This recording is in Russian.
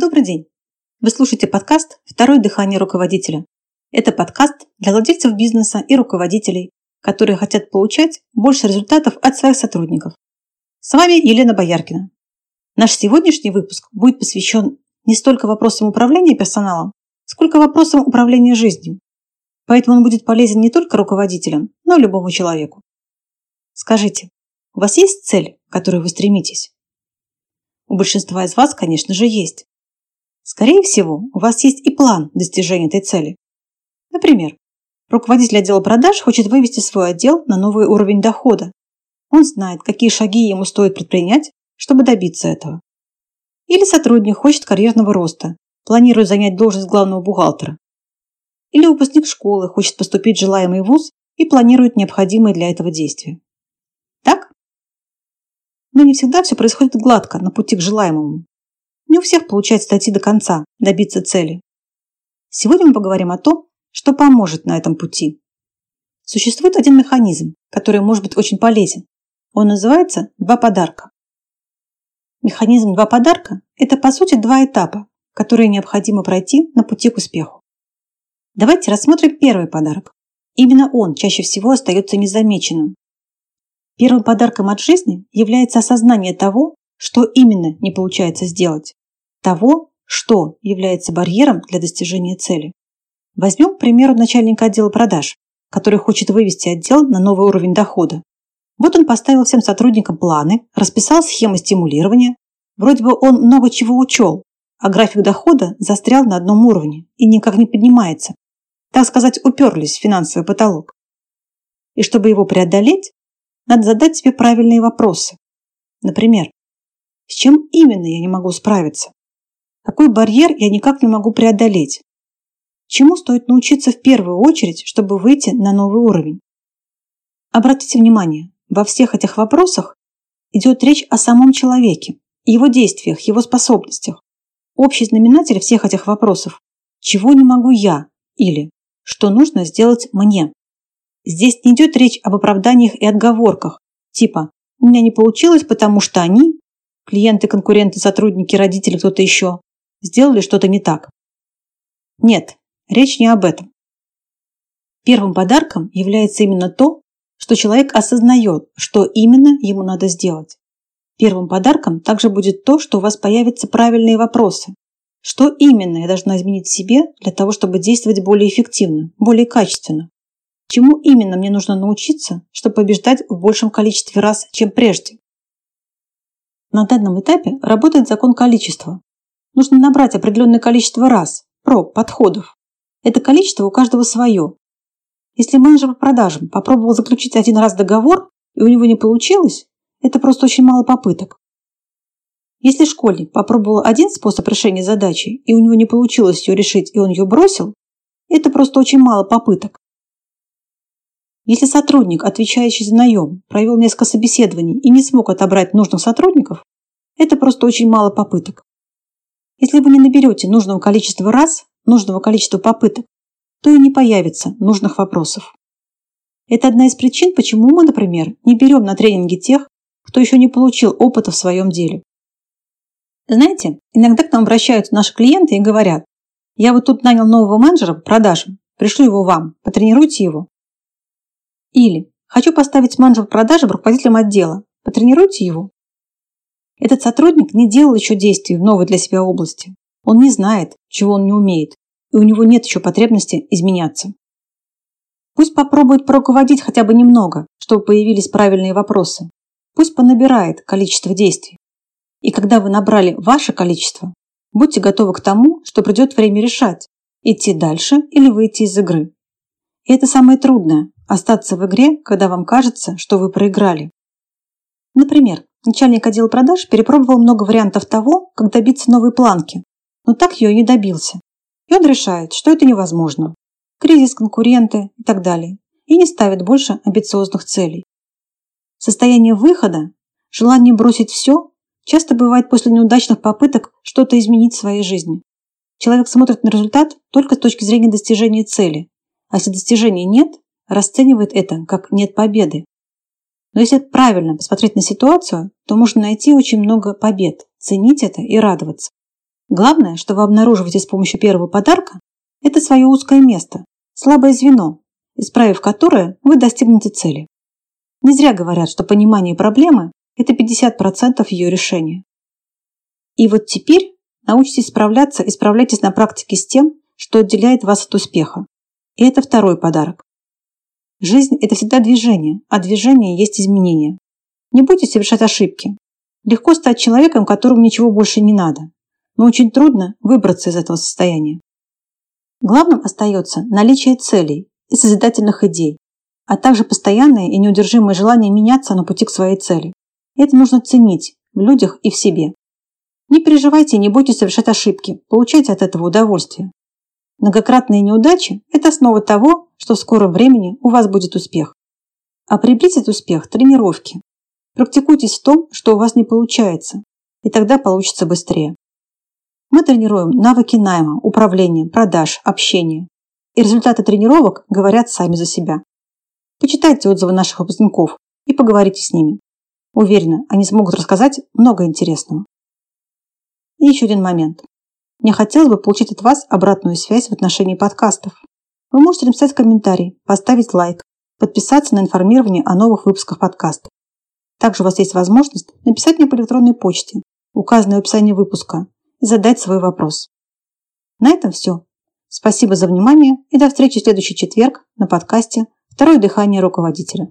Добрый день! Вы слушаете подкаст «Второе дыхание руководителя». Это подкаст для владельцев бизнеса и руководителей, которые хотят получать больше результатов от своих сотрудников. С вами Елена Бояркина. Наш сегодняшний выпуск будет посвящен не столько вопросам управления персоналом, сколько вопросам управления жизнью. Поэтому он будет полезен не только руководителям, но и любому человеку. Скажите, у вас есть цель, к которой вы стремитесь? У большинства из вас, конечно же, есть. Скорее всего, у вас есть и план достижения этой цели. Например, руководитель отдела продаж хочет вывести свой отдел на новый уровень дохода. Он знает, какие шаги ему стоит предпринять, чтобы добиться этого. Или сотрудник хочет карьерного роста, планирует занять должность главного бухгалтера. Или выпускник школы хочет поступить в желаемый вуз и планирует необходимые для этого действия. Так? Но не всегда все происходит гладко на пути к желаемому. Не у всех получается дойти до конца, добиться цели. Сегодня мы поговорим о том, что поможет на этом пути. Существует один механизм, который может быть очень полезен. Он называется «два подарка». Механизм «два подарка» – это, по сути, два этапа, которые необходимо пройти на пути к успеху. Давайте рассмотрим первый подарок. Именно он чаще всего остается незамеченным, Первым подарком от жизни является осознание того, что именно не получается сделать, того, что является барьером для достижения цели. Возьмем, к примеру, начальника отдела продаж, который хочет вывести отдел на новый уровень дохода. Вот он поставил всем сотрудникам планы, расписал схемы стимулирования. Вроде бы он много чего учел, а график дохода застрял на одном уровне и никак не поднимается. Так сказать, уперлись в финансовый потолок. И чтобы его преодолеть, надо задать себе правильные вопросы. Например, с чем именно я не могу справиться? Какой барьер я никак не могу преодолеть? Чему стоит научиться в первую очередь, чтобы выйти на новый уровень? Обратите внимание, во всех этих вопросах идет речь о самом человеке, его действиях, его способностях. Общий знаменатель всех этих вопросов – чего не могу я или что нужно сделать мне. Здесь не идет речь об оправданиях и отговорках, типа «у меня не получилось, потому что они, клиенты, конкуренты, сотрудники, родители, кто-то еще, сделали что-то не так». Нет, речь не об этом. Первым подарком является именно то, что человек осознает, что именно ему надо сделать. Первым подарком также будет то, что у вас появятся правильные вопросы. Что именно я должна изменить в себе для того, чтобы действовать более эффективно, более качественно? Чему именно мне нужно научиться, чтобы побеждать в большем количестве раз, чем прежде? На данном этапе работает закон количества. Нужно набрать определенное количество раз, проб, подходов. Это количество у каждого свое. Если менеджер по продажам попробовал заключить один раз договор, и у него не получилось, это просто очень мало попыток. Если школьник попробовал один способ решения задачи, и у него не получилось ее решить, и он ее бросил, это просто очень мало попыток. Если сотрудник, отвечающий за наем, провел несколько собеседований и не смог отобрать нужных сотрудников, это просто очень мало попыток. Если вы не наберете нужного количества раз, нужного количества попыток, то и не появится нужных вопросов. Это одна из причин, почему мы, например, не берем на тренинги тех, кто еще не получил опыта в своем деле. Знаете, иногда к нам обращаются наши клиенты и говорят, я вот тут нанял нового менеджера по продажам, пришлю его вам, потренируйте его. Или «Хочу поставить менеджера продажи руководителем отдела. Потренируйте его». Этот сотрудник не делал еще действий в новой для себя области. Он не знает, чего он не умеет, и у него нет еще потребности изменяться. Пусть попробует поруководить хотя бы немного, чтобы появились правильные вопросы. Пусть понабирает количество действий. И когда вы набрали ваше количество, будьте готовы к тому, что придет время решать, идти дальше или выйти из игры. И это самое трудное – остаться в игре, когда вам кажется, что вы проиграли. Например, начальник отдела продаж перепробовал много вариантов того, как добиться новой планки, но так ее не добился. И он решает, что это невозможно. Кризис, конкуренты и так далее. И не ставит больше амбициозных целей. Состояние выхода, желание бросить все, часто бывает после неудачных попыток что-то изменить в своей жизни. Человек смотрит на результат только с точки зрения достижения цели, а если достижения нет, расценивает это как нет победы. Но если правильно посмотреть на ситуацию, то можно найти очень много побед, ценить это и радоваться. Главное, что вы обнаруживаете с помощью первого подарка, это свое узкое место, слабое звено, исправив которое, вы достигнете цели. Не зря говорят, что понимание проблемы – это 50% ее решения. И вот теперь научитесь справляться и справляйтесь на практике с тем, что отделяет вас от успеха. И это второй подарок. Жизнь – это всегда движение, а движение есть изменение. Не бойтесь совершать ошибки. Легко стать человеком, которому ничего больше не надо. Но очень трудно выбраться из этого состояния. Главным остается наличие целей и созидательных идей, а также постоянное и неудержимое желание меняться на пути к своей цели. Это нужно ценить в людях и в себе. Не переживайте и не бойтесь совершать ошибки, получайте от этого удовольствие. Многократные неудачи – это основа того, что в скором времени у вас будет успех. А приблизит успех – тренировки. Практикуйтесь в том, что у вас не получается, и тогда получится быстрее. Мы тренируем навыки найма, управления, продаж, общения. И результаты тренировок говорят сами за себя. Почитайте отзывы наших выпускников и поговорите с ними. Уверена, они смогут рассказать много интересного. И еще один момент. Мне хотелось бы получить от вас обратную связь в отношении подкастов. Вы можете написать комментарий, поставить лайк, подписаться на информирование о новых выпусках подкаста. Также у вас есть возможность написать мне по электронной почте, указанной в описании выпуска, и задать свой вопрос. На этом все. Спасибо за внимание и до встречи в следующий четверг на подкасте «Второе дыхание руководителя».